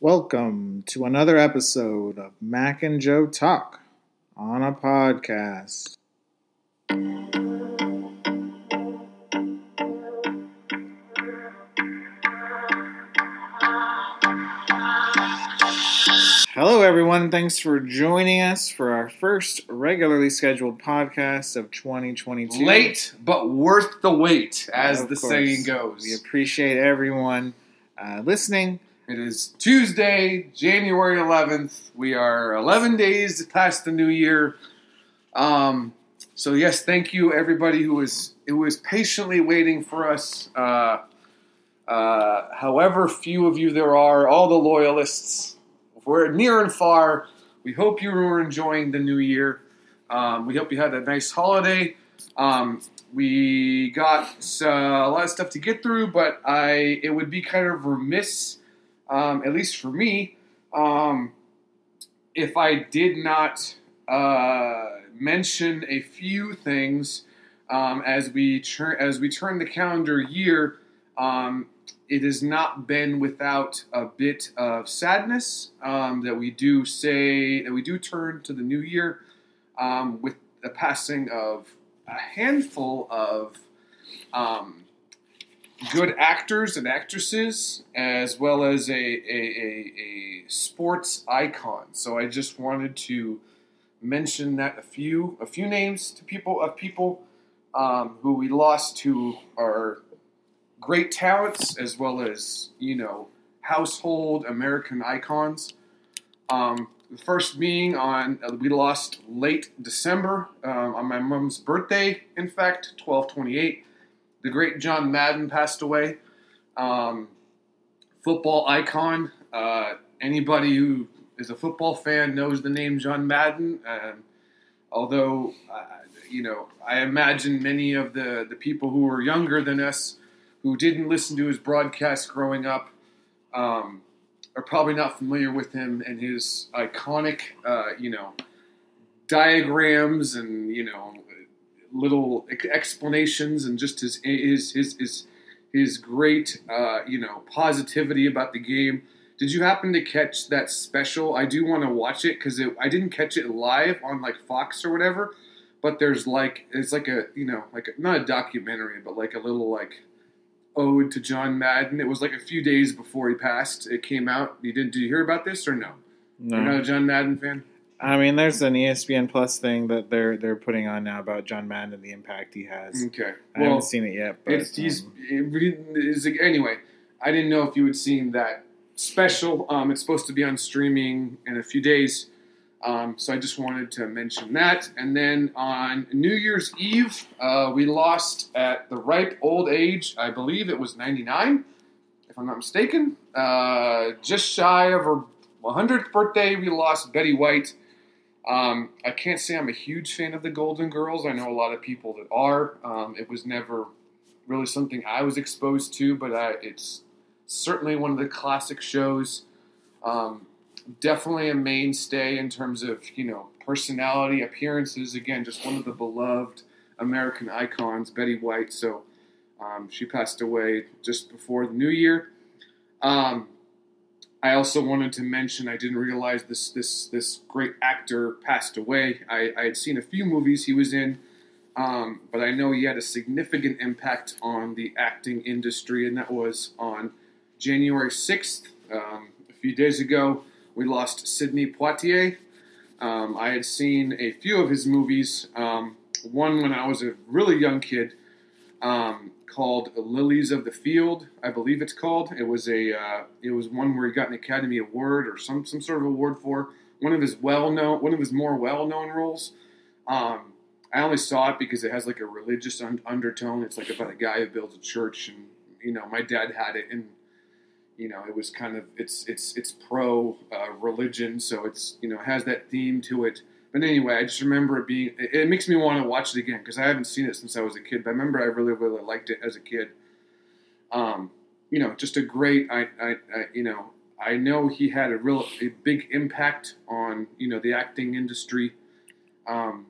Welcome to another episode of Mac and Joe Talk on a podcast. Hello, everyone. Thanks for joining us for our first regularly scheduled podcast of 2022. Late, but worth the wait, as Of the course. saying goes. We appreciate everyone uh, listening. It is Tuesday, January 11th. We are 11 days past the new year. Um, so yes, thank you everybody who was who was patiently waiting for us. Uh, uh, however few of you there are, all the loyalists, we're near and far. We hope you were enjoying the new year. Um, we hope you had a nice holiday. Um, we got uh, a lot of stuff to get through, but I it would be kind of remiss, um, at least for me, um, if I did not uh, mention a few things um, as we turn as we turn the calendar year. Um, it has not been without a bit of sadness um, that we do say that we do turn to the new year um, with the passing of a handful of um, good actors and actresses, as well as a, a, a, a sports icon. So I just wanted to mention that a few a few names to people of people um, who we lost to are great talents as well as you know household American icons. Um, the first being on uh, we lost late December um, on my mom's birthday. In fact, twelve twenty eight. The great John Madden passed away. Um, football icon. Uh, anybody who is a football fan knows the name John Madden. Um, although, uh, you know, I imagine many of the, the people who are younger than us who didn't listen to his broadcast growing up um, are probably not familiar with him and his iconic, uh, you know, diagrams and you know little explanations and just his his his his, his great uh, you know positivity about the game. Did you happen to catch that special? I do want to watch it because I didn't catch it live on like Fox or whatever. But there's like it's like a you know like a, not a documentary, but like a little like ode to John Madden. It was like a few days before he passed. It came out. You didn't? Did you hear about this or no? You're not No, a John Madden fan. I mean there's an ESPN Plus thing that they're they're putting on now about John Madden and the impact he has. Okay. I haven't seen it yet, but It's he's um, it anyway. I didn't know if you had seen that special. Um, it's supposed to be on streaming in a few days, um, so I just wanted to mention that. And then on New Year's Eve, uh, we lost at the ripe old age. I believe it was ninety nine, if I'm not mistaken. Uh, just shy of her 100th birthday, we lost Betty White. Um, I can't say I'm a huge fan of the Golden Girls. I know a lot of people that are. Um, it was never really something I was exposed to, but I, it's certainly one of the classic shows. Um, definitely a mainstay in terms of you know personality, appearances. Again, just one of the beloved American icons, Betty White. So um, she passed away just before the new year. Um, I also wanted to mention I didn't realize this this this great actor passed away. I, I had seen a few movies he was in, um, but I know he had a significant impact on the acting industry, and that was on January sixth, um, a few days ago. We lost Sidney Poitier. Um, I had seen a few of his movies. Um, one when I was a really young kid, um, called Lilies of the Field, I believe it's called. It was a uh, it was one where he got an Academy Award or some some sort of award for one of his well known one of his more well known roles. Um, I only saw it because it has like a religious un- undertone. It's like about a guy who builds a church, and you know my dad had it, and you know it was kind of it's it's it's pro uh, religion, so it's you know has that theme to it. But anyway, I just remember it being. It, it makes me want to watch it again because I haven't seen it since I was a kid. But I remember I really, really liked it as a kid. Um, you know, just a great. I, I, I, you know, I know he had a real, a big impact on you know the acting industry. Um,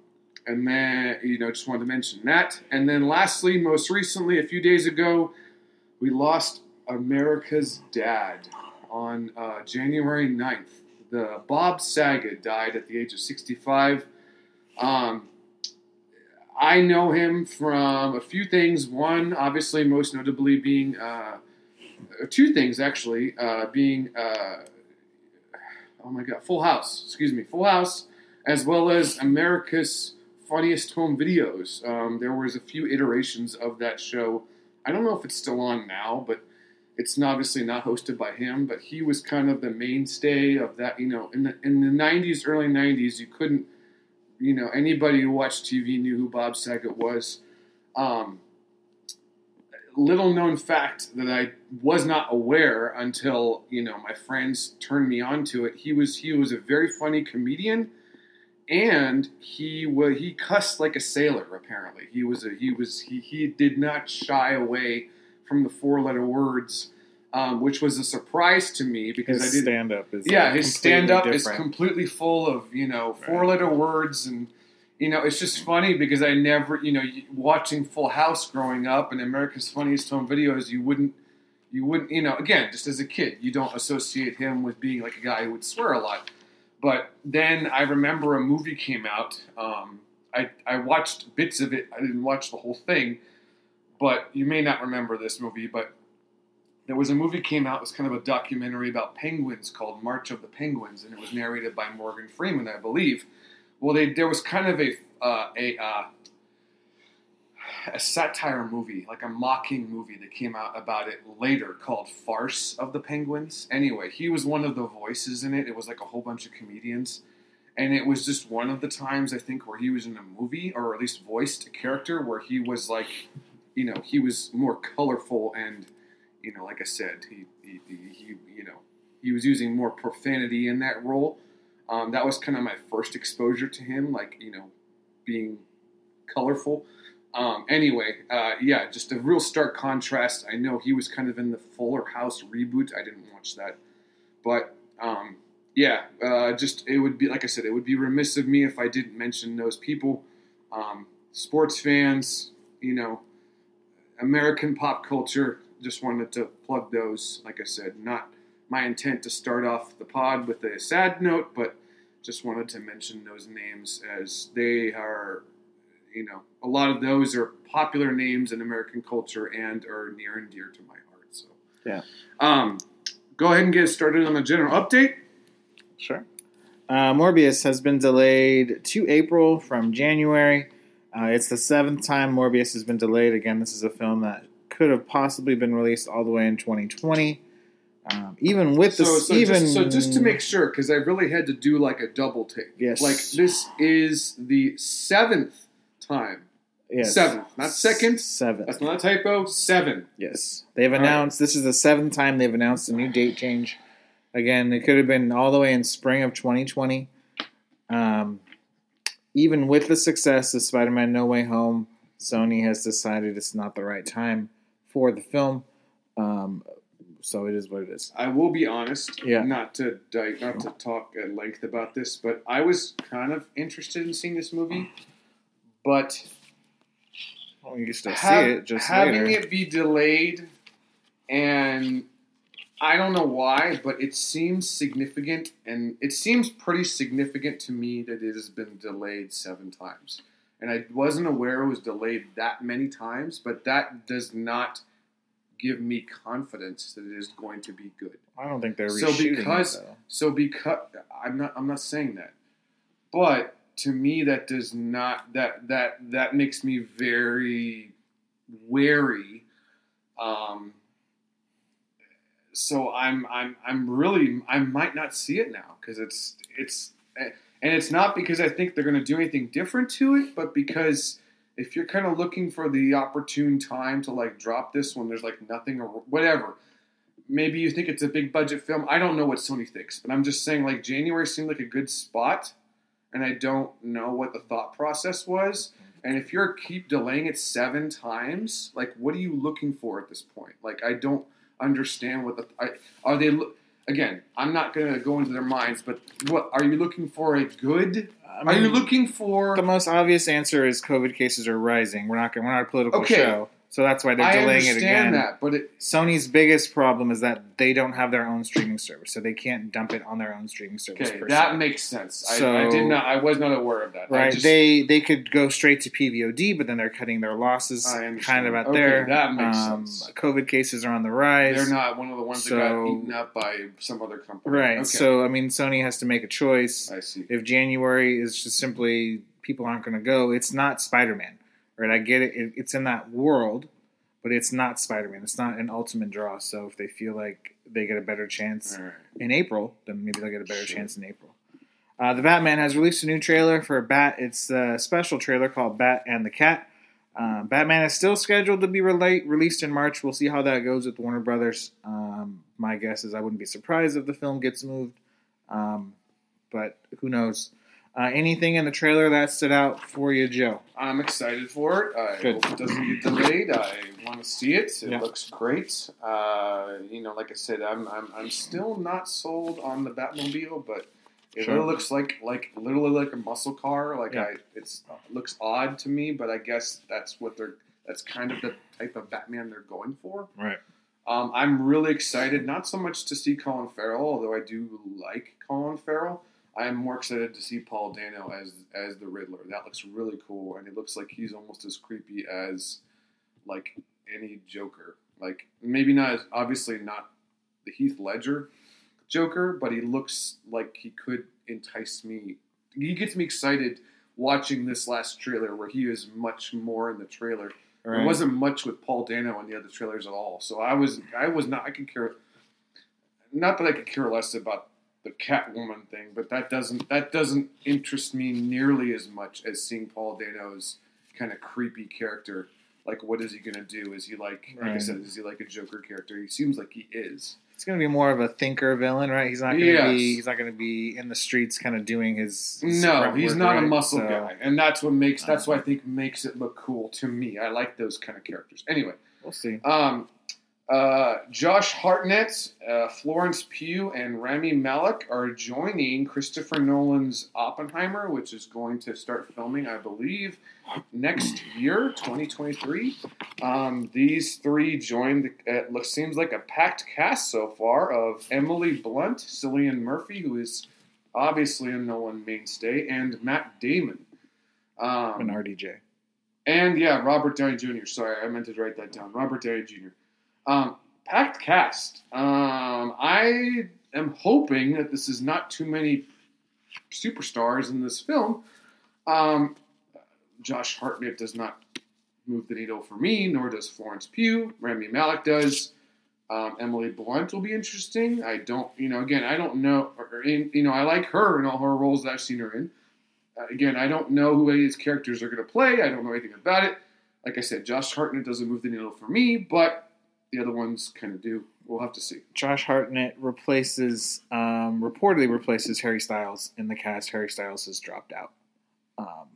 and then you know, just wanted to mention that. And then lastly, most recently, a few days ago, we lost America's dad. on uh, January 9th. The Bob Saget died at the age of 65. Um, I know him from a few things. One, obviously, most notably being uh, two things actually, uh, being uh, oh my god, Full House. Excuse me, Full House, as well as America's Funniest Home Videos. Um, there was a few iterations of that show. I don't know if it's still on now, but it's obviously not hosted by him. But he was kind of the mainstay of that. You know, in the in the '90s, early '90s, you couldn't, you know, anybody who watched TV knew who Bob Saget was. Um, little known fact that I was not aware until you know my friends turned me on to it. He was he was a very funny comedian, and he was he cussed like a sailor. Apparently, he was a he was he he did not shy away from the four letter words, um, which was a surprise to me because His I did stand up is yeah uh, his completely stand up is completely full of you know four letter words and you know it's just funny because i never you know watching full house growing up and america's funniest home videos you wouldn't you wouldn't you know again just as a kid you don't associate him with being like a guy who would swear a lot. But then i remember a movie came out um, I, I watched bits of it i didn't watch the whole thing but you may not remember this movie but there was a movie came out. It was kind of a documentary about penguins called March of the Penguins, and it was narrated by Morgan Freeman, I believe. Well, they, there was kind of a uh, a uh, a satire movie, like a mocking movie that came out about it later called Farce of the Penguins. Anyway, he was one of the voices in it. It was like a whole bunch of comedians. And it was just one of the times I think where he was in a movie, or at least voiced a character where he was like, you know, he was more colorful and you know, like I said, he, he, he, you know, he was using more profanity in that role. Um, that was kind of my first exposure to him, like you know, being colorful. Um, anyway, uh, yeah, just a real stark contrast. I know he was kind of in the Fuller House reboot. I didn't watch that, but um, yeah, uh, just it would be like I said, it would be remiss of me if I didn't mention those people. Um, sports fans, you know, American pop culture. Just wanted to plug those. Like I said, not my intent to start off the pod with a sad note, but just wanted to mention those names as they are, you know, a lot of those are popular names in American culture and are near and dear to my heart. So, Yeah. Um, go ahead and get started on the general update. Sure. Uh, Morbius has been delayed to April from January. Uh, it's the seventh time Morbius has been delayed. Again, this is a film that could have possibly been released all the way in 2020. Um, even with the So, so, even just, so just to make sure, because I really had to do like a double take. Yes. Like this is the seventh time. yes, Seventh, not second. Seven. That's not a typo. Seven. Yes, they've right. announced this is the seventh time they've announced a new date change. Again, it could have been all the way in spring of 2020. Um, even with the success of Spider-Man: No Way Home, Sony has decided it's not the right time for the film. Um, so it is what it is. I will be honest. Yeah. Not to not to talk at length about this, but I was kind of interested in seeing this movie, but Well, you can still have- see it just having later. it be delayed, and I don't know why, but it seems significant, and it seems pretty significant to me that it has been delayed seven times. And I wasn't aware it was delayed that many times, but that does not give me confidence that it is going to be good. I don't think they're So because- it. So because I'm not I'm not saying that, but to me that does not that that that makes me very wary. Um, so I'm I'm I'm really I might not see it now because it's it's and it's not because I think they're going to do anything different to it, but because if you're kind of looking for the opportune time to like drop this when there's like nothing or whatever, maybe you think it's a big budget film. I don't know what Sony thinks, but I'm just saying like January seemed like a good spot, and I don't know what the thought process was. And if you're keep delaying it seven times, like what are you looking for at this point? Like I don't understand what the are they. Again, I'm not going to go into their minds, but what are you looking for? A good? I are you looking for? The most obvious answer is COVID cases are rising. We're not. gonna- We're not a political Okay. show. So that's why they're I delaying it understand again. that, but it, Sony's biggest problem is that they don't have their own streaming service, so they can't dump it on their own streaming service. okay, that se. makes sense. So- I, I did not. I was not aware of that. Right. just- they they could go straight to PVOD, but then they're cutting their losses I kind of out Okay, there. that makes um, sense. COVID cases are on the rise. they're not one of the ones that got So- eaten up by some other company. Right. Okay. So I mean, Sony has to make a choice. I see. If January is just simply people aren't going to go, it's not Spider Man. Right. I get it. it. It's in that world, but it's not Spider Man. It's not an ultimate draw. So if they feel like they get a better chance right. in April, then maybe they'll get a better Sure. chance in April. Uh, the Batman has released a new trailer for Bat. It's a special trailer called Bat and the Cat. Uh, Batman is still scheduled to be released in March. We'll see how that goes with Warner Brothers. Um, my guess is I wouldn't be surprised if the film gets moved, um, but who knows? Uh, anything in the trailer that stood out for you, Joe? I'm excited for it. I Good. hope it doesn't get delayed. I want to see it. It Yeah. looks great. Uh, you know, like I said, I'm, I'm I'm still not sold on the Batmobile, but it Sure. really looks like like literally like a muscle car. Like Yeah. I, it's it looks odd to me, but I guess that's what they're that's kind of the type of Batman they're going for. Right. Um, I'm really excited, not so much to see Colin Farrell, although I do like Colin Farrell. I am more excited to see Paul Dano as as the Riddler. That looks really cool, and it looks like he's almost as creepy as like any Joker. Like maybe not as obviously not the Heath Ledger Joker, but he looks like he could entice me. He gets me excited watching this last trailer, where he is much more in the trailer. There wasn't much with Paul Dano in the other trailers at all. So I was I was not I could care not that I could care less about the Catwoman thing, but that doesn't that doesn't interest me nearly as much as seeing Paul Dano's kind of creepy character. Like what is he gonna do? Is he like like I Right. said, is he like a Joker character? He seems like he is. It's going to be more of a thinker villain, right? He's not going to Yes. be. He's not going to be in the streets, kind of doing his. his No, grunt he's work, not a right? muscle So- guy. And that's what makes that's Uh, what I think makes it look cool to me. I like those kind of characters. Anyway. We'll see. Um, uh, Josh Hartnett, uh, Florence Pugh, and Rami Malek are joining Christopher Nolan's Oppenheimer, which is going to start filming, I believe, next year, 2023. Um, these three joined. It looks seems like a packed cast so far of Emily Blunt, Cillian Murphy, who is obviously a Nolan mainstay, and Matt Damon. Um, An RDJ. and yeah, Robert Downey Jr. Sorry, I meant to write that down. Robert Downey Jr. Um, packed cast. Um, I am hoping that this is not too many superstars in this film. Um, Josh Hartnett does not move the needle for me, nor does Florence Pugh. Rami Malek does. Um, Emily Blunt will be interesting. I don't, you know, again, I don't know, or, you know, I like her in all her roles that I've seen her in. Uh, again, I don't know who any of these characters are going to play. I don't know anything about it. Like I said, Josh Hartnett doesn't move the needle for me, but the other ones kind of do. We'll have to see. Josh Hartnett replaces, um, reportedly replaces Harry Styles in the cast. Harry Styles has dropped out. Um,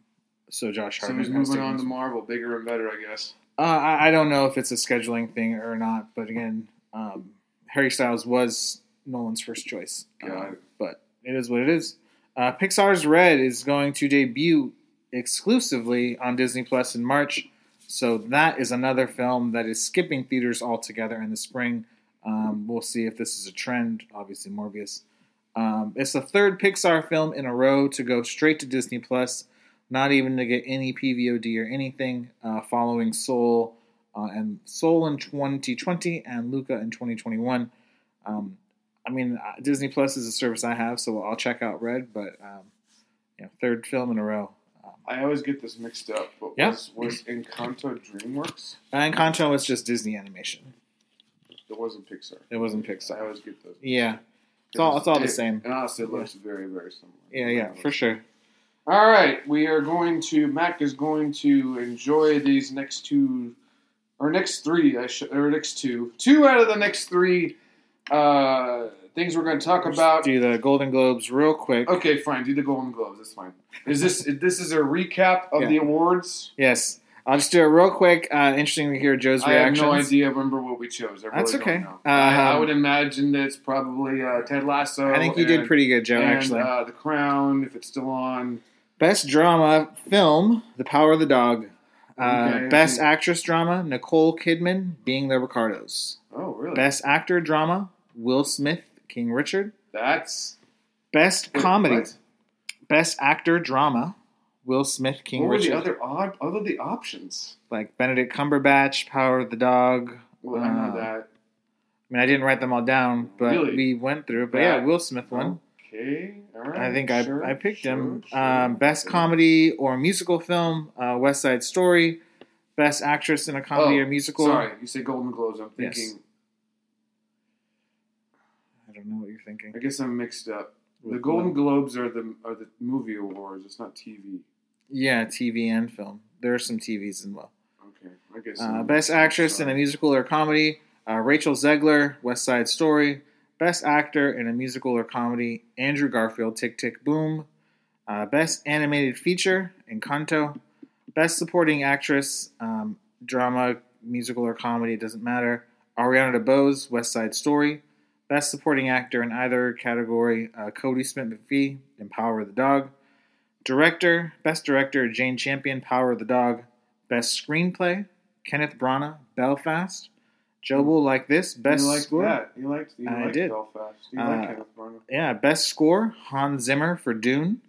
so Josh Hartnett. So he's moving on to Marvel, bigger and better, I guess. Uh, I, I don't know if it's a scheduling thing or not, but again, um, Harry Styles was Nolan's first choice. Uh, but it is what it is. Uh, Pixar's Red is going to debut exclusively on Disney Plus in March. So that is another film that is skipping theaters altogether in the spring. Um, we'll see if this is a trend. Obviously, Morbius. Um, it's the third Pixar film in a row to go straight to Disney Plus, not even to get any PVOD or anything. Uh, following Soul uh, and Soul in 2020 and Luca in 2021. Um, I mean, uh, Disney Plus is a service I have, so I'll check out Red. But um, you know, third film in a row. I always get this mixed up, but Yeah. was, was Encanto DreamWorks? and Concho was just Disney animation. It wasn't Pixar. It wasn't Pixar. I always get those. Yeah, it's all it's all the same. And honestly, it looks very, very similar. Yeah, yeah, for sure. All right, we are going to. Mac is going to enjoy these next two, or next three, I should, or next two, two out of the next three uh, things we're going to talk about. Do the Golden Globes real quick. Okay, fine. Do the Golden Globes. That's fine. Is this this is a recap of Yeah. the awards? Yes, I'll just do it real quick. Uh, interesting to hear Joe's reaction. I have no idea. Remember what we chose? Really That's don't okay. know. I, I Um, would imagine that it's probably uh, Ted Lasso. I think you did pretty good, Joe. and, actually, uh, The Crown, if it's still on. best drama film, The Power of the Dog. Uh, Okay, Best. Actress Drama: Nicole Kidman, Being the Ricardos. Oh, really? Best Actor Drama: Will Smith, King Richard. That's Best Comedy: what? Best Actor Drama: Will Smith, King Richard. What were Richard. the other odd? Other the options? like Benedict Cumberbatch, Power of the Dog. Well, I know Uh, that. I mean, I didn't write them all down, but Really? we went through. But yeah, Will Smith won. Okay, all right. I think sure, I I picked sure, him. sure. Um, best comedy or musical film: uh, West Side Story. Best actress in a comedy Oh, or musical. Sorry, you say Golden Globes. I'm Yes. Thinking. I don't know what you're thinking. I guess I'm mixed up. The Golden what? Globes are the are the movie awards. It's not TV. Yeah, TV and film. There are some TVs as well. Okay, I guess. Uh, best actress in a musical or comedy: uh, Rachel Zegler, West Side Story. Best actor in a musical or comedy: Andrew Garfield, Tick Tick Boom. Uh, best animated feature: Encanto. Best supporting actress: um, drama, musical or comedy, it doesn't matter. Ariana DeBose, West Side Story. Best supporting actor in either category: uh, Kodi Smit-McPhee in Power of the Dog. Director, best director: Jane Campion, Power of the Dog. Best screenplay: Kenneth Branagh, Belfast. Joe will like this. Best you liked score. that. You liked. You I liked did. Belfast. You Uh, like Kenneth Branagh. Yeah, best score: Hans Zimmer for Dune.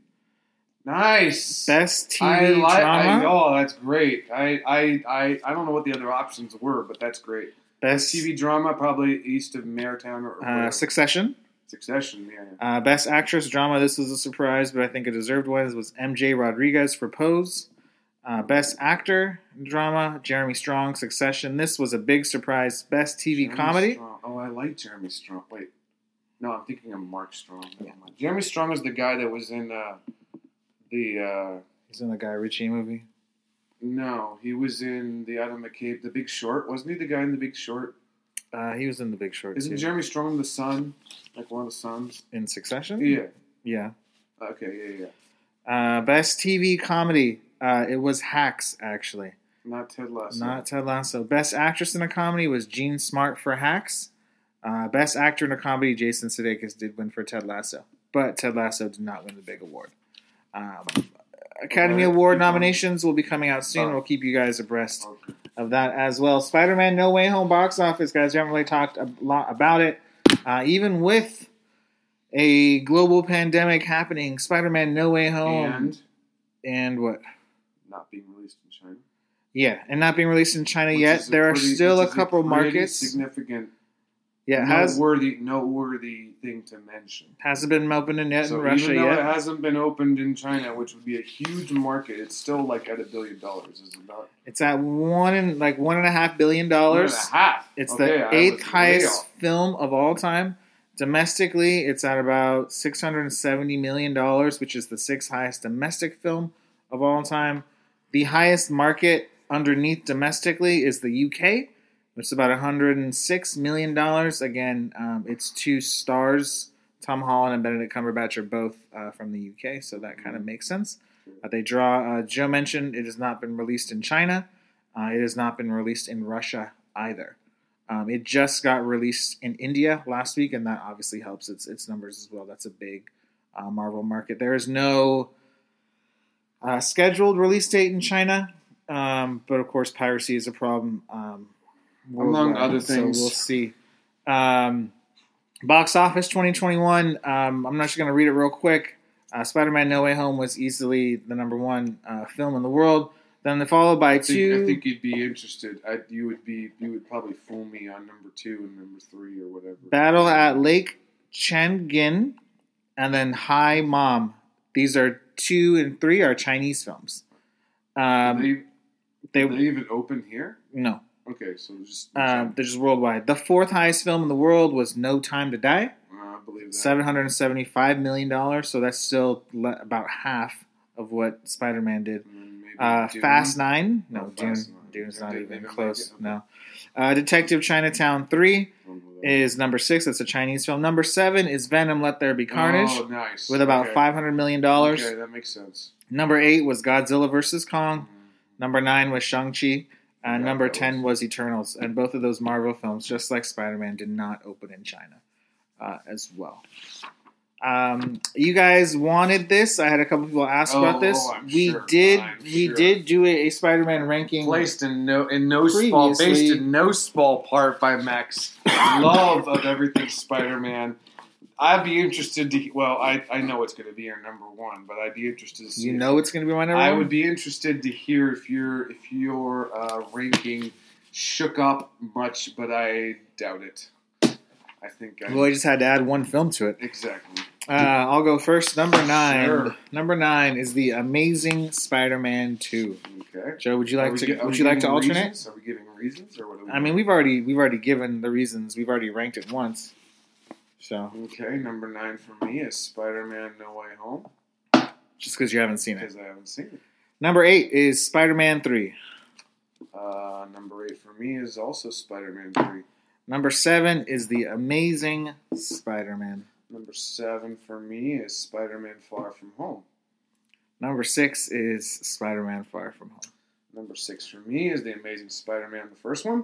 Nice. Best TV I like. drama. I, oh, that's great. I, I, I, I don't know what the other options were, but that's great. Best TV drama, probably East of Maritime or uh. Succession. Succession. Yeah. yeah. Uh, best actress drama. This was a surprise, but I think a deserved one was MJ Rodriguez for Pose. Uh, best actor drama: Jeremy Strong, Succession. This was a big surprise. Best TV Jeremy comedy. Strong. Oh, I like Jeremy Strong. Wait, no, I'm thinking of Mark Strong. Mind. Jeremy Strong is the guy that was in uh, the. Uh, He's in the Guy Ritchie movie. No, he was in the Adam McKay, The Big Short. Wasn't he the guy in The Big Short? Uh, he was in The Big Short Isn't too. Jeremy Strong the son? Like one of the sons? in Succession. Yeah. Yeah. Okay. Yeah. Yeah. Uh, best TV comedy. Uh, it was Hacks, actually, Not Ted Lasso. not Ted Lasso. Best actress in a comedy was Jean Smart for Hacks. Uh, best actor in a comedy, Jason Sudeikis did win for Ted Lasso, but Ted Lasso did not win the big award. Um, Academy Award nominations will be coming out soon. Oh. We'll keep you guys abreast of that as well. Spider Man No Way Home box office, guys. We haven't really talked a lot about it. Uh, even with a global pandemic happening, Spider Man No Way Home And and what? not being released in China. Yeah, and not being released in China Which yet. There are still a couple pretty markets. Significant. Yeah, it has noteworthy, noteworthy thing to mention. hasn't been opened yet So in Russia yet. it hasn't been opened in China, which would be a huge market, it's still like at a billion dollars. Is it not? It's at one and like one and a half billion dollars. and half. It's Okay, the eighth highest film of all time. Domestically, it's at about six hundred and seventy million dollars, which is the sixth highest domestic film of all time. The highest market underneath domestically is the UK, is about one hundred and six million dollars. Again, um, it's two stars. Tom Holland and Benedict Cumberbatch are both uh, from the UK, so that kind of makes sense. Uh, they draw. Uh, Joe mentioned it has not been released in China. Uh, it has not been released in Russia either. Um, it just got released in India last week, and that obviously helps its its numbers as well. That's a big uh, Marvel market. There is no uh, scheduled release date in China, um, but of course, piracy is a problem. Among other things. so we'll see. Um, box office 2021. Um, I'm not just going to read it real quick. Uh, Spider-Man: No Way Home was easily the number one uh, film in the world. Then followed by I think, two. I think you'd be interested. I, you would be. You would probably fool me on number two and number three or whatever. Battle at Lake Changjin, and then Hi Mom. These are two and three are Chinese films. Um, they, they they even open here. no, Okay, so just um, they're just worldwide. The fourth highest film in the world was No Time to Die, Uh, I believe that. seven hundred and seventy-five million dollars. So that's still le- about half of what Spider-Man did. Maybe Uh, Fast Nine, no, Oh, Dune, Nine. Dune's not even close. No. Uh, Detective Chinatown Three I don't know that. is number six. That's a Chinese film. Number seven is Venom: Let There Be Carnage. Oh, nice. with about Okay. five hundred million dollars. Okay, that makes sense. Number eight was Godzilla vs Kong. Mhm. Number nine was Shang Chi, and Yeah, number ten was Eternals. And both of those Marvel films, just like Spider Man, did not open in China uh, as well. Um, you guys wanted this. I had a couple people ask Oh, about this. oh, we sure. did. I'm we sure. did do a, a Spider-Man ranking. Placed in no in no small based in no small part by Max love of everything Spider Man. I'd be interested to well, I, I know it's going to be your number one, but I'd be interested to see. You know it's going to be my number one? I one? would be interested to hear if your if your uh, ranking shook up much, but I doubt it. I think I, Well, I just had to add one film to it. exactly. Uh, I'll go first. Number nine. Sure. Number nine is the Amazing Spider-Man Two. Okay. Joe, would you like to? gi- would you like to alternate? Reasons? Are we giving reasons, or what? Are we I mean, we've already we've already given the reasons. We've already ranked it once. So Okay, number nine for me is Spider-Man: No Way Home just because you haven't seen it. because I haven't seen it. Number eight is Spider-Man Three. Uh, number eight for me is also Spider-Man Three. Number seven is the Amazing Spider-Man. Number seven for me is Spider-Man: Far From Home. Number six is Spider-Man Far From Home. Number six for me is the Amazing Spider-Man, the first one.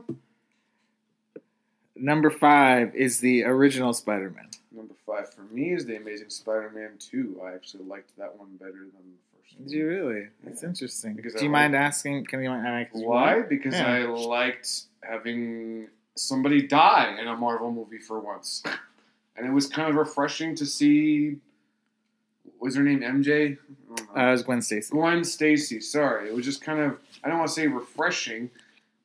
Number five is the original Spider-Man. Number five for me is the Amazing Spider-Man Two. I actually liked that one better than the first one. Did you really? That's Yeah. interesting. Because Do I you mind asking? Can you ask Why? Because Yeah. I liked having somebody die in a Marvel movie for once, and it was kind of refreshing to see. Was her name MJ? I don't know. Uh, it was Gwen Stacy. Gwen Stacy. Sorry, it was just kind of. I don't want to say refreshing,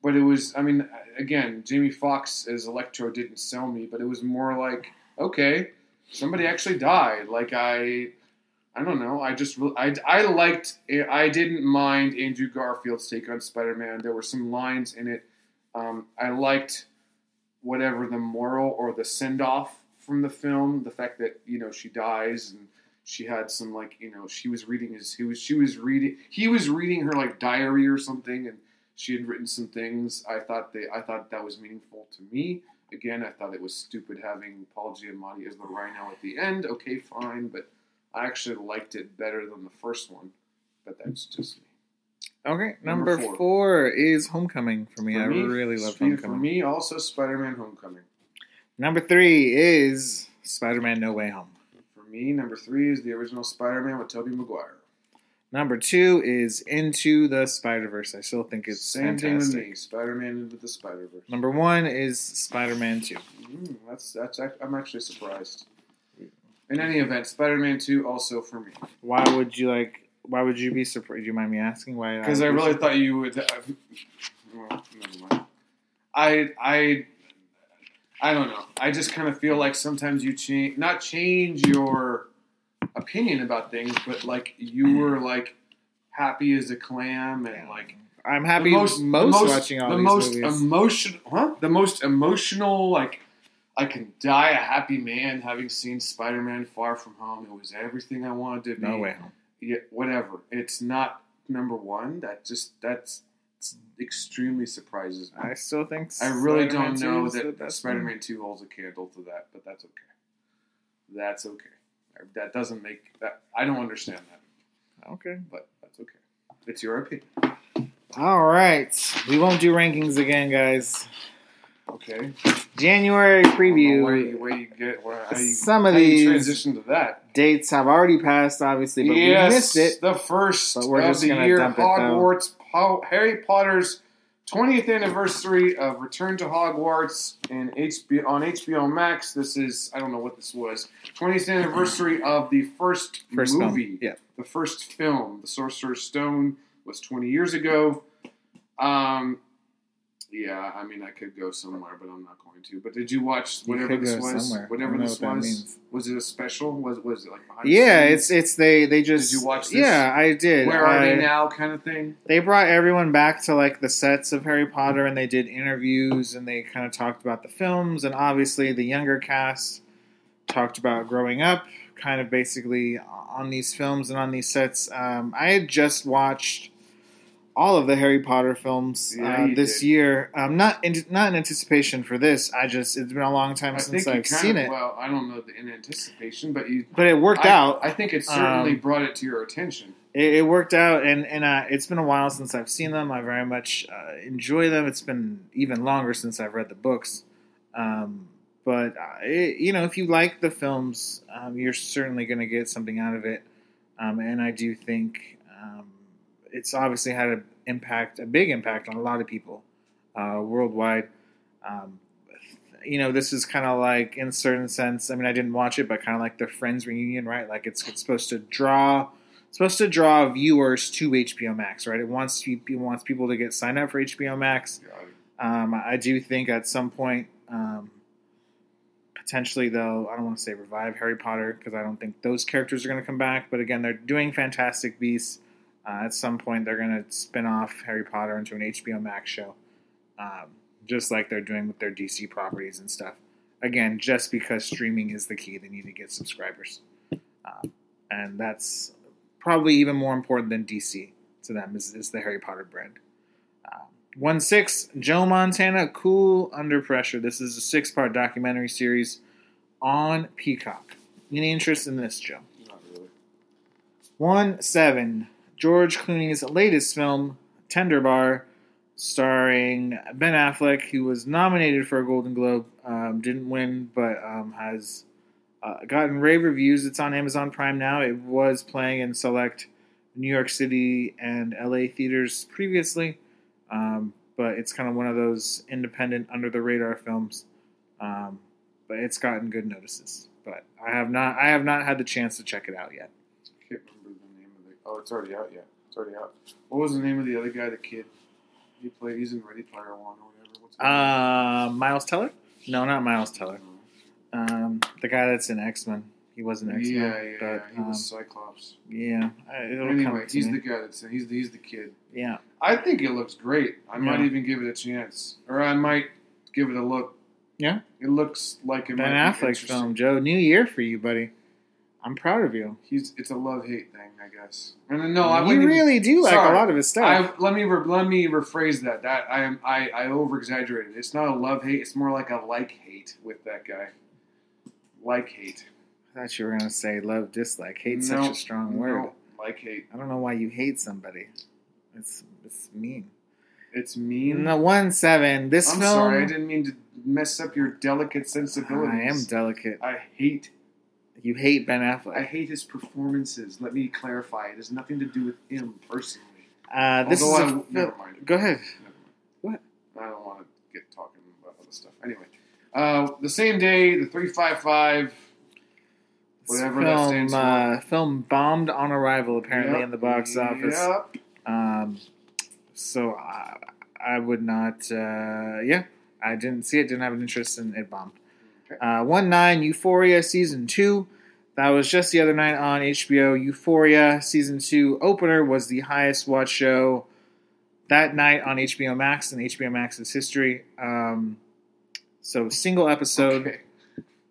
but it was. I mean, again, Jamie Foxx as Electro didn't sell me, but it was more like, okay, somebody actually died. Like I. I don't know. I just I, I liked I didn't mind Andrew Garfield's take on Spider-Man. There were some lines in it. Um, I liked whatever the moral or the send off from the film. The fact that you know she dies and she had some like you know she was reading his he was she was reading he was reading her like diary or something and she had written some things. I thought they I thought that was meaningful to me. Again, I thought it was stupid having Paul Giamatti as the Rhino at the end. Okay, fine, but I actually liked it better than the first one. But that's just me. Okay, Number number, four. four. is Homecoming for me. For I me, really love spe- For Homecoming. me, also Spider-Man: Homecoming. Number three is Spider-Man No Way Home. For me, number three is the original Spider-Man with Tobey Maguire. Number two is Into the Spider-Verse. I still think it's Same thing fantastic. with me. Spider-Man into the Spider-Verse. Number one is Spider-Man Two. Mm, that's that's. I'm actually surprised. In any event, Spider-Man Two also for me Why would you like? Why would you be surprised? Do you mind me asking why? because I really thought you would. Uh, well, never mind. I I I don't know. I just kind of feel like sometimes you change, not change your opinion about things, but like you mm. were like happy as a clam and like I'm happy the most, the watching all the these most movies. emotion, huh? The most emotional, like I can die a happy man having seen Spider-Man: Far From Home. It was everything I wanted to be. no way home. Yeah, whatever. It's not number one. That just that's extremely surprises me. I still think I really Spider-Man don't know that Spider-Man Two holds a candle to that, but that's okay. That's okay. That doesn't make that. I don't understand that. Okay. but that's okay. It's your opinion. All right. We won't do rankings again, guys. Okay. January Where preview you, where you get where how you, Some of these- transition to that? dates have already passed, obviously, but yes, we missed it. The first But we're of just the year, dump. Hogwarts, Po- Harry Potter's 20th anniversary of Return to Hogwarts in HBO, on HBO Max. This is I don't know what this was. 20th anniversary of the first, First film. movie. Yeah. The first film, The Sorcerer's Stone, was 20 years ago. Um, yeah, I mean, I could go somewhere, but I'm not going to. But did you watch whatever this was? somewhere. Whatever this what was? Was it a special? Was was it like behind the Yeah, it's it's they they just Did you watch this? Yeah, I did. where are I- they now kind of thing. They brought everyone back to like the sets of Harry Potter and they did interviews and they kind of talked about the films and obviously the younger cast talked about growing up, kind of basically on these films and on these sets. Um, I had just watched all of the Harry Potter films Yeah, uh, this did. year. Um, not in, not in anticipation for this. I just it's been a long time I since I've seen of, it, Well, I don't know the in anticipation, but you but it worked I, out. I think it certainly Um, brought it to your attention. it, it worked out and and uh, it's been a while since i've seen them i very much uh, enjoy them it's been even longer since i've read the books um, but uh, it, you know, if you like the films, um, you're certainly going to get something out of it. Um, and I do think it's obviously had an impact, a big impact on a lot of people uh, worldwide. Um, you know, this is kind of like, in a certain sense, I mean, I didn't watch it, but kind of like the Friends reunion, right? Like it's, it's supposed to draw, supposed to draw viewers to HBO Max, right? It wants it wants people to get signed up for HBO Max. Um, I do think at some point, um, potentially though, I don't want to say revive Harry Potter because I don't think those characters are going to come back. But again, they're doing Fantastic Beasts. Uh, at some point, they're going to spin off Harry Potter into an HBO Max show, um, just like they're doing with their DC properties and stuff. Again, just because streaming is the key, they need to get subscribers, uh, and that's probably even more important than DC to them is, is the Harry Potter brand. Uh, one six, Joe Montana, Cool Under Pressure. This is a six part documentary series on Peacock. Any interest in this, Joe? Not really. One seven, George Clooney's latest film, Tender Bar, starring Ben Affleck, who was nominated for a Golden Globe, um, didn't win, but um, has uh, gotten rave reviews. It's on Amazon Prime now. It was playing in select New York City and LA theaters previously, um, but it's kind of one of those independent, under the radar films. Um, but it's gotten good notices. But I have not, I have not had the chance to check it out yet. I can't remember the name of the. Oh, it's already out Yeah, It's already out. What was the name of the other guy? The kid. He played. He's in Ready Player One or whatever. What's Uh, Miles Teller? No, not Miles Teller. Um, the guy that's in X Men. He was in X Men. Yeah, yeah, but, yeah. He um, was Cyclops. yeah. I- It'll Anyway, he's me. the guy that's he's the, he's the kid. yeah. I think it looks great. I might even give it a chance, or I might give it a look. Yeah? it looks like it Ben Affleck's film, Joe. New year for you, buddy. I'm proud of you. He's it's a love hate thing, I guess. And no, I you wouldn't even- really do like Sorry. a lot of his stuff. I, let me re, let me rephrase that. That I am I, I over exaggerated. It's not a love hate. It's more like a like hate with that guy. Like hate. I thought you were gonna say love dislike. Hate's such a strong word. No, like hate. I don't know why you hate somebody. It's it's mean. It's mean. No one seven. This I'm film. sorry. I didn't mean to mess up your delicate sensibilities. I am delicate. I hate. You hate Ben Affleck. I hate his performances. Let me clarify. It has nothing to do with him personally. uh, this Although is I a, never mind. Go ahead. Never mind. I don't want to get talking about other stuff. Anyway, uh, the same day, the three five five. Whatever that film, stands for. uh, film bombed on arrival apparently in the box office. Yep. Um, so I, I would not. Uh, yeah, I didn't see it. Didn't have an interest in it. Bombed. Okay. Uh, one nine Euphoria season two. That was just the other night on HBO. Euphoria season two opener was the highest watched show that night on HBO Max in HBO Max's history. Um, so single episode, Okay.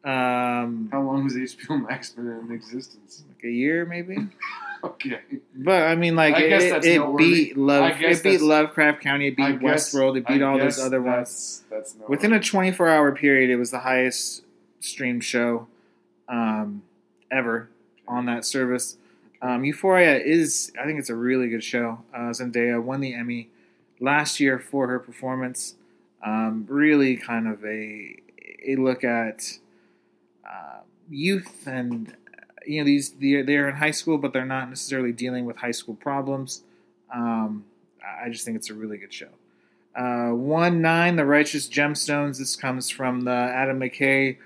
um, How long has HBO Max been in existence? like a year maybe. Okay. But I mean, like I it, it, that's beat Love. It beat Lovecraft Country. It beat guess- Westworld. It beat I all those other ones. that's, That's Within a 24 hour period, it was the highest streamed show um, ever on that service. Um, Euphoria is, I think it's a really good show. Uh, Zendaya won the Emmy last year for her performance. Um, really kind of a, a look at uh, youth and, you know, these they're, they're in high school, but they're not necessarily dealing with high school problems. Um, I just think it's a really good show. Uh, one nine, The Righteous Gemstones. This comes from the Adam McKay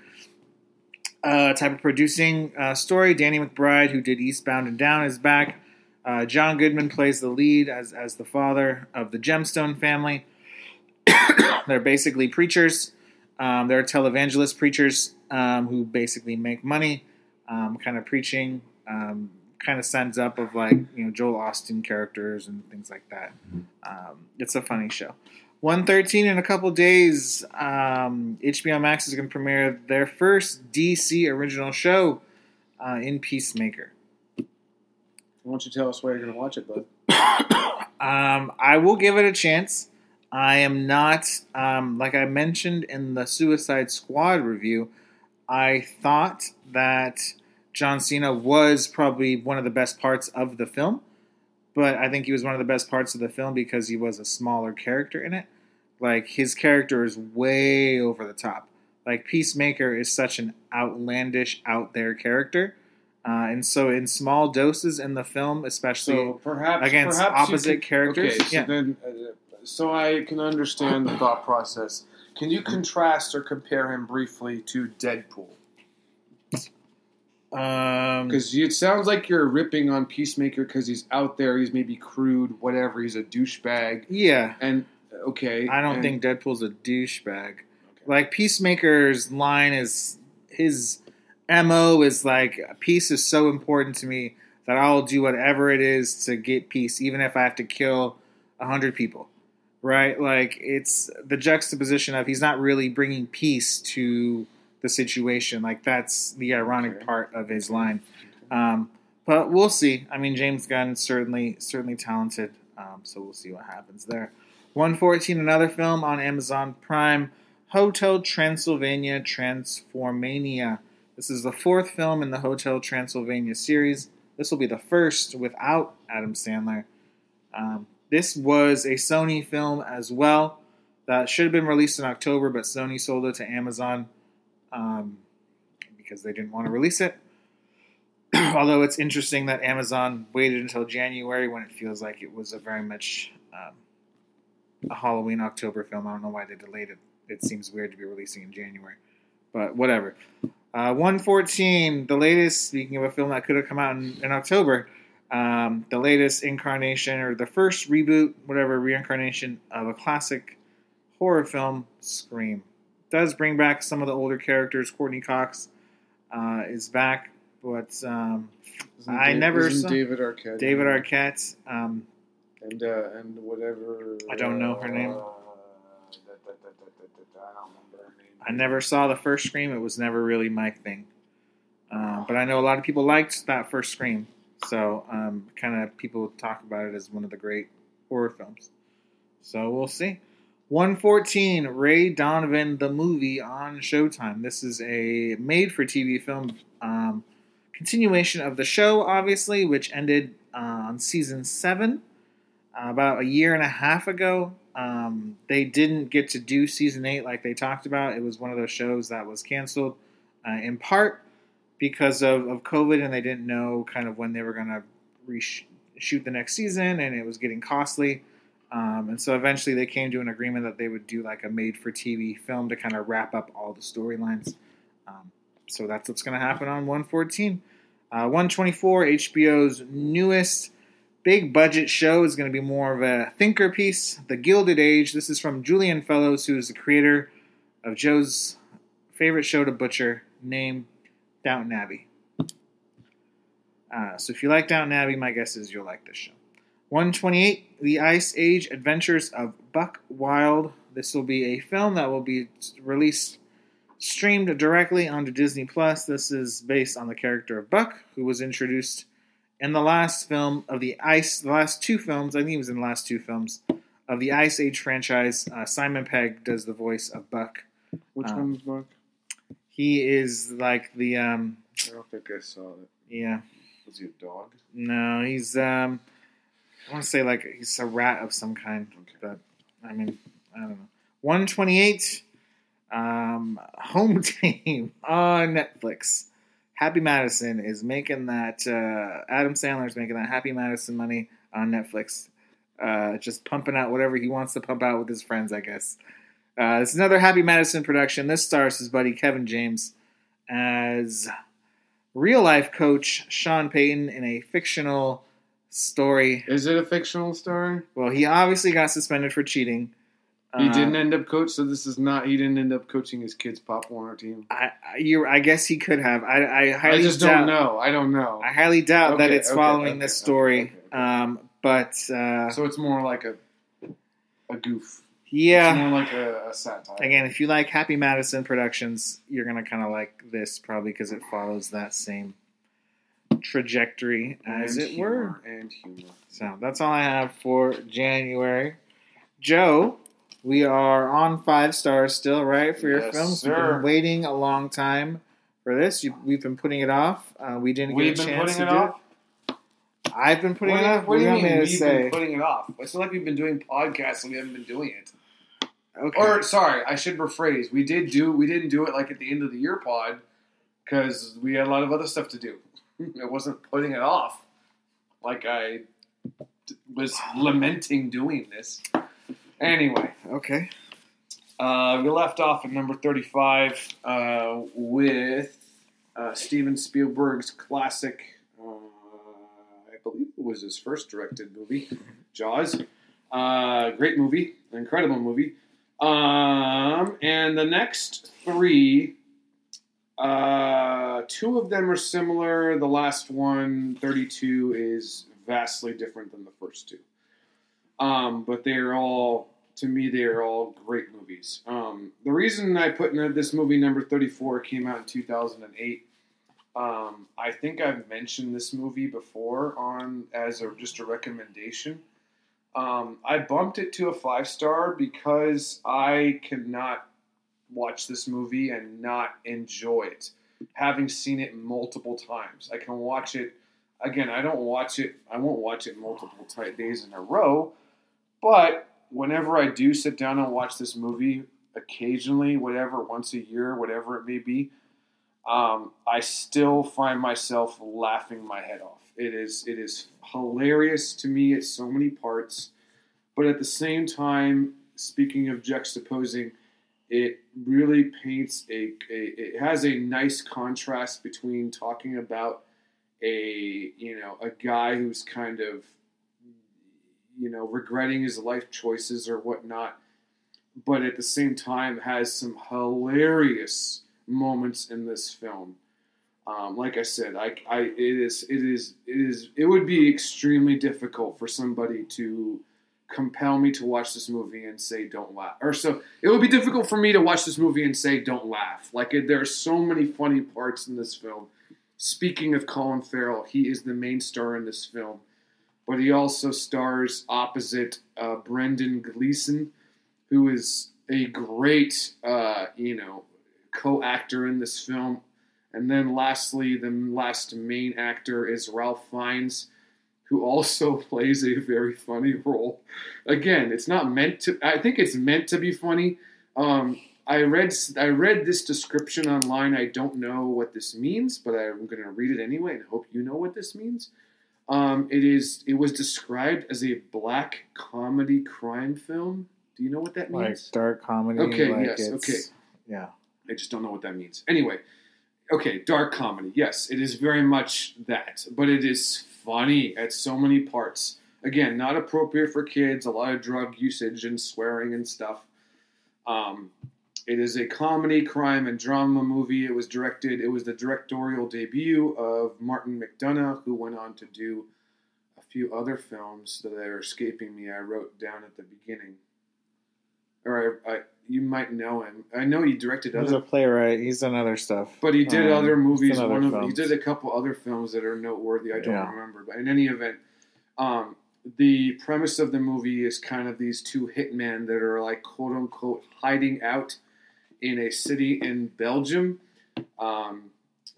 uh, type of producing uh, story. Danny McBride, who did Eastbound and Down, is back. Uh, John Goodman plays the lead as, as the father of the Gemstone family. they're basically preachers. Um, they're televangelist preachers um, who basically make money, um, kind of preaching, um, kind of sends up of like you know Joel Osteen characters and things like that. Um, it's a funny show. 113 in a couple days, um, HBO Max is going to premiere their first DC original show uh, in Peacemaker. Why don't you tell us where you're going to watch it, bud? Um, I will give it a chance. I am not, um, like I mentioned in the Suicide Squad review, I thought that John Cena was probably one of the best parts of the film, but I think he was one of the best parts of the film because he was a smaller character in it. Like his character is way over the top. like Peacemaker is such an outlandish, out there character, uh, and so in small doses in the film, especially So perhaps against perhaps opposite could- characters, Okay, so yeah. then, uh, so I can understand the thought process. Can you contrast or compare him briefly to Deadpool? Um, Because it sounds like you're ripping on Peacemaker because he's out there, he's maybe crude, whatever, he's a douchebag, yeah, and okay. I don't and- think Deadpool's a douchebag. okay. Like Peacemaker's line is his mo is like peace is so important to me that I'll do whatever it is to get peace, even if I have to kill a hundred people. Right? Like it's the juxtaposition of he's not really bringing peace to the situation. Like that's the ironic part of his line. Um, but we'll see. I mean, James Gunn certainly certainly talented. Um, so we'll see what happens there. 114, another film on Amazon Prime, Hotel Transylvania Transformania. This is the fourth film in the Hotel Transylvania series. This will be the first without Adam Sandler. Um, this was a Sony film as well that should have been released in October, but Sony sold it to Amazon um, because they didn't want to release it. Although it's interesting that Amazon waited until January when it feels like it was a very much um, a Halloween October film. I don't know why they delayed it. It seems weird to be releasing in January, but whatever. Uh, 114, the latest, speaking of a film that could have come out in, in October, um, the latest incarnation or the first reboot, whatever, reincarnation of a classic horror film, Scream. Does bring back some of the older characters. Courteney Cox uh, is back, but um, I never saw- David Arquette. David Arquette. Um, and uh, and whatever. I don't know uh, her name. I never saw the first Scream. It was never really my thing. Uh, but I know a lot of people liked that first Scream. So um, kind of people talk about it as one of the great horror films. So we'll see. 114, Ray Donovan, the movie on Showtime. This is a made for TV film um, continuation of the show, obviously, which ended uh, on season 7 uh, about a year and a half ago. Um, they didn't get to do season 8 like they talked about. It was one of those shows that was canceled uh, in part because of, of COVID and they didn't know kind of when they were going to reshoot the next season and it was getting costly. Um, and so eventually they came to an agreement that they would do like a made for TV film to kind of wrap up all the storylines. Um, so that's what's going to happen on 114. Uh, 124, HBO's newest big budget show is going to be more of a thinker piece, The Gilded Age. This is from Julian Fellowes, who is the creator of Joe's favorite show to butcher, named Downton Abbey. Uh, so if you like Downton Abbey, my guess is you'll like this show. 128, The Ice Age Adventures of Buck Wild. This will be a film that will be released streamed directly onto Disney Plus. This is based on the character of Buck, who was introduced in the last film of the Ice, the last two films. I think he was in the last two films of the Ice Age franchise. Uh, Simon Pegg does the voice of Buck. Which Um, one's Mark? He is like the um, I don't think I saw it. yeah. Was he a dog? No, he's um, I want to say like he's a rat of some kind, but I mean I don't know. 128, um, home team on Netflix. Happy Madison is making that. Uh, Adam Sandler's making that Happy Madison money on Netflix. Uh, just pumping out whatever he wants to pump out with his friends, I guess. Uh, it's another Happy Madison production. This stars his buddy Kevin James as real life coach Sean Payton in a fictional story. Is it a fictional story? Well, he obviously got suspended for cheating. He Uh, didn't end up coach, so this is not. He didn't end up coaching his kids' Pop Warner team. I, I, you, I guess he could have. I, I highly I just doubt, don't know. I don't know. I highly doubt that it's okay, following okay, this okay, story. okay, okay. Um, but uh, so it's more like a a goof. yeah, It's more like a, a satire. again, if you like Happy Madison Productions, you're gonna kind of like this probably because it follows that same trajectory as And it were. And humor. So that's all I have for January. Joe, we are on five stars still, right? For your Yes, films, we've been waiting a long time for this. You, we've been putting it off. Uh, we didn't We've get a chance to it do off. it. I've been putting what it off. what do you mean me we've say? been putting it off? It's not like we've been doing podcasts and we haven't been doing it. Okay. Or sorry, I should rephrase. We did do. We didn't do it like at the end of the year pod because we had a lot of other stuff to do. I wasn't putting it off like I was lamenting doing this. Anyway, okay. uh, we left off at number thirty-five uh, with uh, Steven Spielberg's classic. Uh, I believe it was his first directed movie, Jaws. Uh, great movie, incredible movie. Um, and the next three, uh, two of them are similar. The last one, 32, is vastly different than the first two. Um, but they are all, to me, they are all great movies. Um, the reason I put this movie number 34 came out in 2008. Um, I think I've mentioned this movie before on as a just a recommendation. Um, I bumped it to a five star because I cannot watch this movie and not enjoy it. Having seen it multiple times, I can watch it again. I don't watch it. I won't watch it multiple ti days in a row. But whenever I do sit down and watch this movie, occasionally, whatever, once a year, whatever it may be, um, I still find myself laughing my head off. It is it is hilarious to me at so many parts, but at the same time, speaking of juxtaposing, it really paints a, a it has a nice contrast between talking about a you know a guy who's kind of you know regretting his life choices or whatnot, but at the same time has some hilarious moments in this film. Um, like I said, I, I, it is, it is, it is, it would be extremely difficult for somebody to compel me to watch this movie and say don't laugh, or so it would be difficult for me to watch this movie and say don't laugh. Like it, there are so many funny parts in this film. Speaking of Colin Farrell, he is the main star in this film, but he also stars opposite uh, Brendan Gleeson, who is a great, uh, you know, co-actor in this film. And then lastly, the last main actor is Ralph Fiennes, who also plays a very funny role. Again, it's not meant to. I think it's meant to be funny. Um, I read I read this description online. I don't know what this means, but I'm going to read it anyway and hope you know what this means. Um, it is. It was described as a black comedy crime film. Do you know what that means? Like dark comedy. Okay, like yes, okay. Yeah. I just don't know what that means. Anyway, okay, dark comedy. Yes, it is very much that, but it is funny at so many parts. Again, not appropriate for kids. A lot of drug usage and swearing and stuff. Um, it is a comedy, crime, and drama movie. It was directed. It was the directorial debut of Martin McDonagh, who went on to do a few other films that are escaping me. I wrote down at the beginning, or I, I you might know him. I know he directed other. He's other a playwright. He's done other stuff. but he did Um, other movies. done One other of he did a couple other films that are noteworthy. I don't Yeah. remember, but in any event, um, the premise of the movie is kind of these two hitmen that are like quote unquote hiding out in a city in Belgium, um,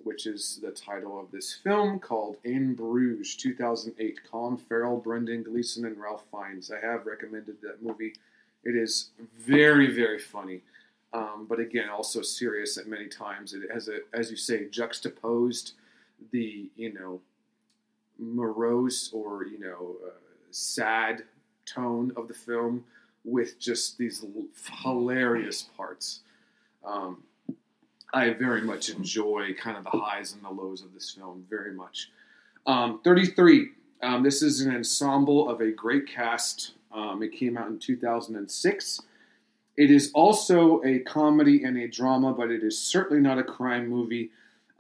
which is the title of this film called In Bruges, 2008. Colin Farrell, Brendan Gleeson, and Ralph Fiennes. I have recommended that movie. It is very very funny um, but again, also serious at many times. It has a, as you say, juxtaposed the you know morose or you know uh, sad tone of the film with just these hilarious parts. Um, I very much enjoy kind of the highs and the lows of this film very much. Um, 33. Um, this is an ensemble of a great cast. Um, it came out in 2006. It is also a comedy and a drama, but it is certainly not a crime movie.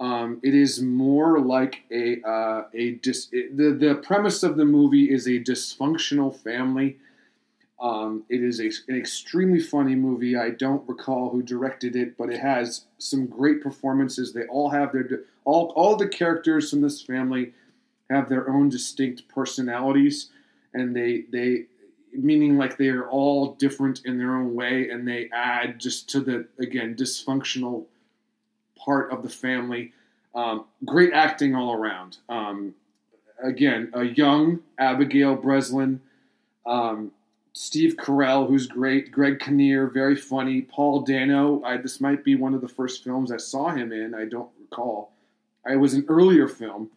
Um, it is more like a uh, a dis- it, the the premise of the movie is a dysfunctional family. Um, it is a, an extremely funny movie. I don't recall who directed it, but it has some great performances. They all have their all all the characters from this family have their own distinct personalities, and they they meaning like they are all different in their own way, and they add just to the again dysfunctional part of the family. Um, great acting all around. Um, again, a young Abigail Breslin um, Steve Carell, who's great. Greg Kinnear, very funny. Paul Dano. I, this might be one of the first films I saw him in. I don't recall. I was an earlier film.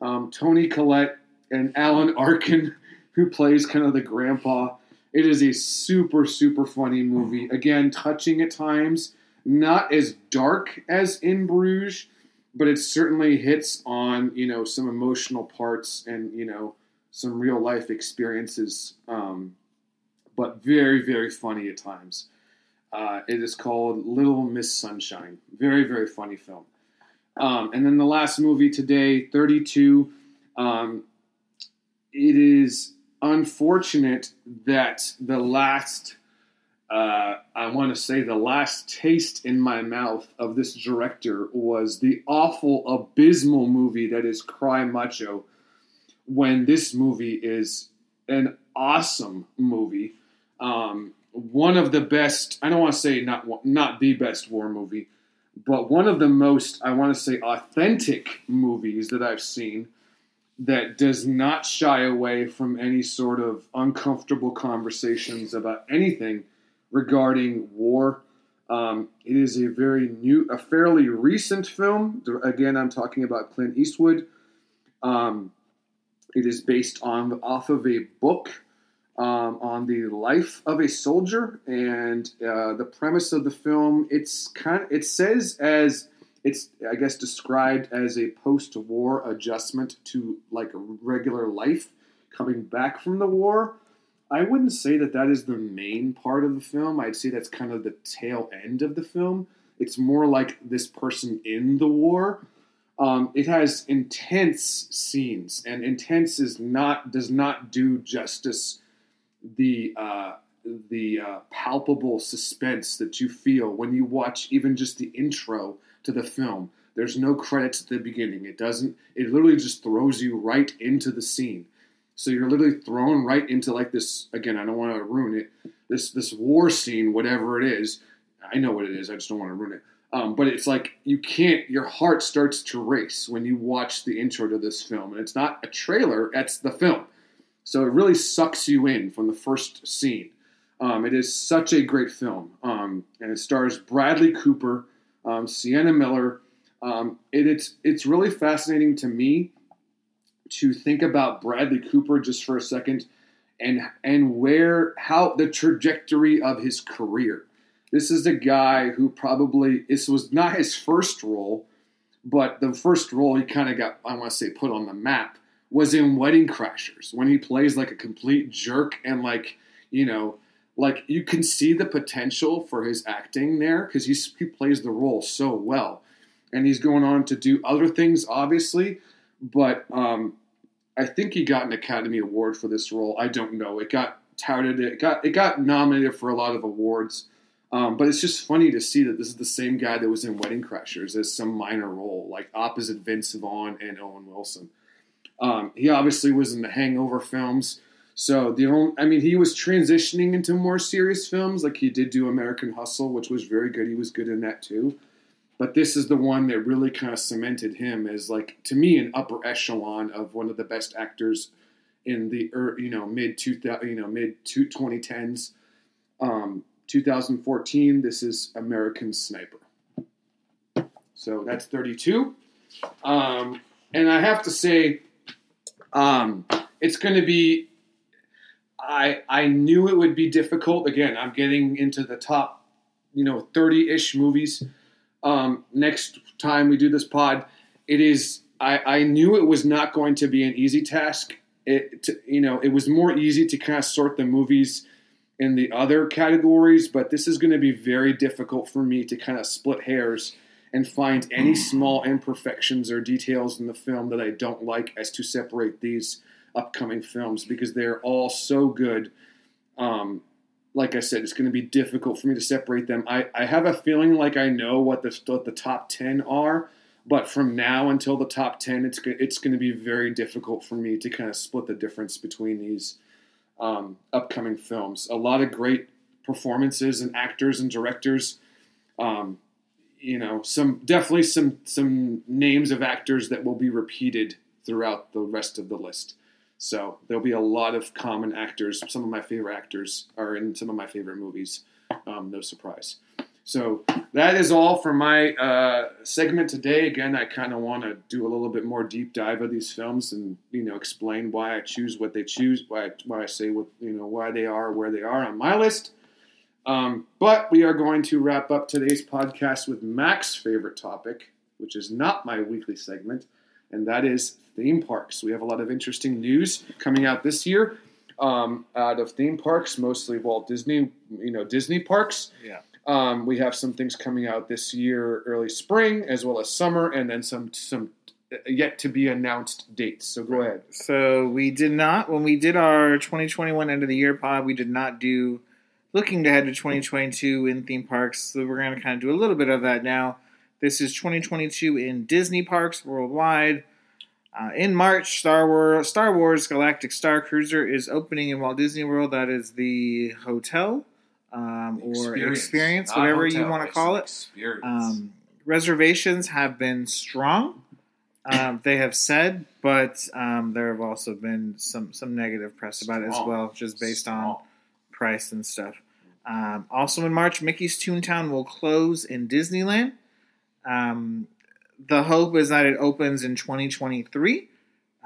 Um, Toni Collette and Alan Arkin, who plays kind of the grandpa. It is a super, super funny movie. Again, touching at times, not as dark as in Bruges, but it certainly hits on you know some emotional parts and you know some real life experiences. Um, but very, very funny at times. Uh, it is called Little Miss Sunshine. Very, very funny film. Um, and then the last movie today, 32. Um, it is unfortunate that the last, uh, I want to say, the last taste in my mouth of this director was the awful, abysmal movie that is Cry Macho. When this movie is an awesome movie, um, one of the best. I don't want to say not not the best war movie, but one of the most I want to say authentic movies that I've seen that does not shy away from any sort of uncomfortable conversations about anything regarding war. Um, it is a very new, a fairly recent film. Again, I'm talking about Clint Eastwood. Um, it is based on off of a book um, on the life of a soldier, and uh, the premise of the film. It's kind. Of, it says as it's I guess described as a post-war adjustment to like regular life coming back from the war. I wouldn't say that that is the main part of the film. I'd say that's kind of the tail end of the film. It's more like this person in the war. Um, it has intense scenes, and intense is not does not do justice the uh, the uh, palpable suspense that you feel when you watch even just the intro to the film. There's no credits at the beginning. It doesn't. It literally just throws you right into the scene. So you're literally thrown right into like this. Again, I don't want to ruin it. This this war scene, whatever it is. I know what it is. I just don't want to ruin it. Um, but it's like you can't. Your heart starts to race when you watch the intro to this film, and it's not a trailer. It's the film. So it really sucks you in from the first scene. Um, it is such a great film, um, and it stars Bradley Cooper, um, Sienna Miller. Um, it, it's it's really fascinating to me to think about Bradley Cooper just for a second, and and where how the trajectory of his career. This is a guy who probably this was not his first role, but the first role he kind of got I want to say put on the map was in Wedding Crashers when he plays like a complete jerk and like you know like you can see the potential for his acting there because he plays the role so well. And he's going on to do other things obviously but um, i think he got an academy award for this role. I don't know. It got touted it got it got nominated for a lot of awards. Um, but it's just funny to see that this is the same guy that was in wedding crashers as some minor role like opposite vince vaughn and owen wilson. Um, he obviously was in the Hangover films. So the only, I mean, he was transitioning into more serious films, like he did do American Hustle, which was very good. He was good in that too. But this is the one that really kind of cemented him as, like, to me, an upper echelon of one of the best actors in the, you know, mid two you know, mid two twenty tens. Um, 2014. This is American Sniper. So that's 32. Um, and I have to say, um, it's going to be. I I knew it would be difficult. Again, I'm getting into the top, you know, 30 ish movies. Um, next time we do this pod, it is. I, I knew it was not going to be an easy task. It to, you know it was more easy to kind of sort the movies in the other categories, but this is going to be very difficult for me to kind of split hairs and find any small imperfections or details in the film that I don't like as to separate these upcoming films because they're all so good. Um, like I said, it's going to be difficult for me to separate them. I, I have a feeling like I know what the, what the top 10 are, but from now until the top 10, it's, it's going to be very difficult for me to kind of split the difference between these um, upcoming films. A lot of great performances and actors and directors. Um, you know, some definitely some some names of actors that will be repeated throughout the rest of the list. So there'll be a lot of common actors. Some of my favorite actors are in some of my favorite movies. Um, no surprise. So that is all for my uh, segment today. Again, I kind of want to do a little bit more deep dive of these films and you know explain why I choose what they choose, why I, why I say what you know why they are where they are on my list. Um, but we are going to wrap up today's podcast with Mac's favorite topic, which is not my weekly segment, and that is theme parks. We have a lot of interesting news coming out this year um, out of theme parks, mostly Walt Disney, you know, Disney parks. Yeah. Um, we have some things coming out this year, early spring, as well as summer, and then some some yet to be announced dates. So go ahead. So we did not when we did our 2021 end of the year pod. We did not do looking ahead to 2022 in theme parks. So we're going to kind of do a little bit of that now. This is 2022 in Disney parks worldwide. Uh, in March, Star Wars Star Wars Galactic Star Cruiser is opening in Walt Disney World. That is the hotel um, or experience, whatever you want to call it. Um, reservations have been strong. Um, they have said, but um, there have also been some some negative press about it as well, just based on price and stuff. Um, also in March, Mickey's Toontown will close in Disneyland. The hope is that it opens in 2023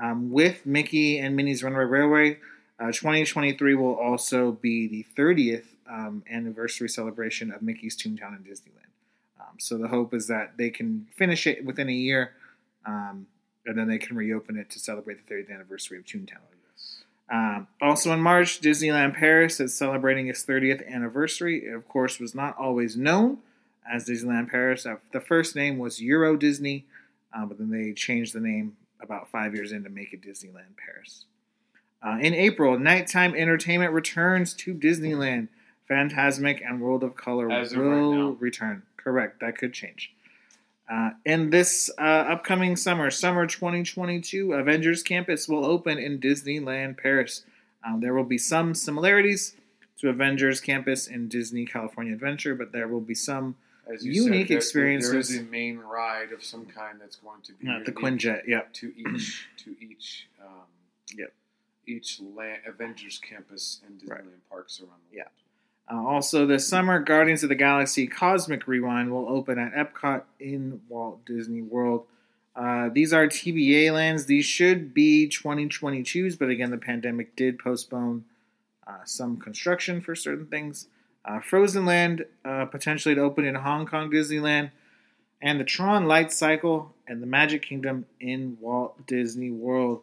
um, with Mickey and Minnie's Runaway Railway. Uh, 2023 will also be the 30th um, anniversary celebration of Mickey's Toontown in Disneyland. Um, so the hope is that they can finish it within a year, um, and then they can reopen it to celebrate the 30th anniversary of Toontown. Um, also in March, Disneyland Paris is celebrating its 30th anniversary. It, of course, was not always known as Disneyland Paris. Uh, The first name was Euro Disney, uh, but then they changed the name about five years in to make it Disneyland Paris. Uh, in April, nighttime entertainment returns to Disneyland. Fantasmic and World of Color As of right will return. Correct, that could change. Uh, in this uh, upcoming summer, summer 2022, Avengers Campus will open in Disneyland Paris. Um, there will be some similarities to Avengers Campus in Disney California Adventure, but there will be some As you unique said, there- experiences. There is a main ride of some kind that's going to be uh, the Quinjet. Yep. to each to each um, Yep. each land, Avengers campus and Disneyland Right. parks around the Yeah. world. Uh, also, this summer, Guardians of the Galaxy Cosmic Rewind will open at Epcot in Walt Disney World. Uh, these are TBA lands. These should be 2022s, but again, the pandemic did postpone uh, some construction for certain things. Uh, Frozen Land uh, potentially to open in Hong Kong Disneyland, and the Tron Light Cycle and the Magic Kingdom in Walt Disney World.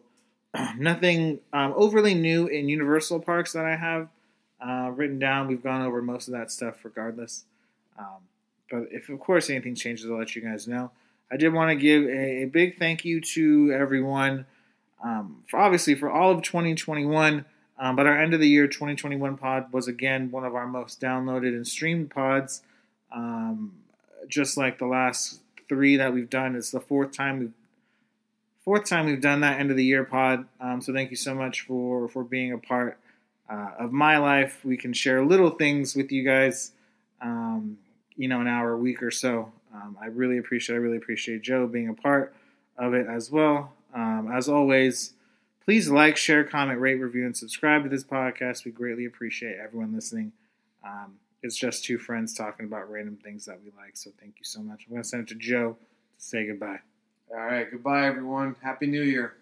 Nothing um, overly new in Universal parks that I have uh, written down. We've gone over most of that stuff regardless. Um, but if, of course, anything changes, I'll let you guys know. I did want to give a, a big thank you to everyone, um, for obviously for all of 2021. Um, but our end of the year 2021 pod was again one of our most downloaded and streamed pods. Um, just like the last three that we've done, it's the fourth time we've fourth time we've done that end of the year pod. Um, so thank you so much for for being a part uh, of my life. We can share little things with you guys, um, you know, an hour a week or so. Um, I really appreciate. I really appreciate Joe being a part of it as well. Um, as always, please like, share, comment, rate, review, and subscribe to this podcast. We greatly appreciate everyone listening. Um, it's just two friends talking about random things that we like. So thank you so much. I'm going to send it to Joe to say goodbye. All right, goodbye everyone. Happy New Year.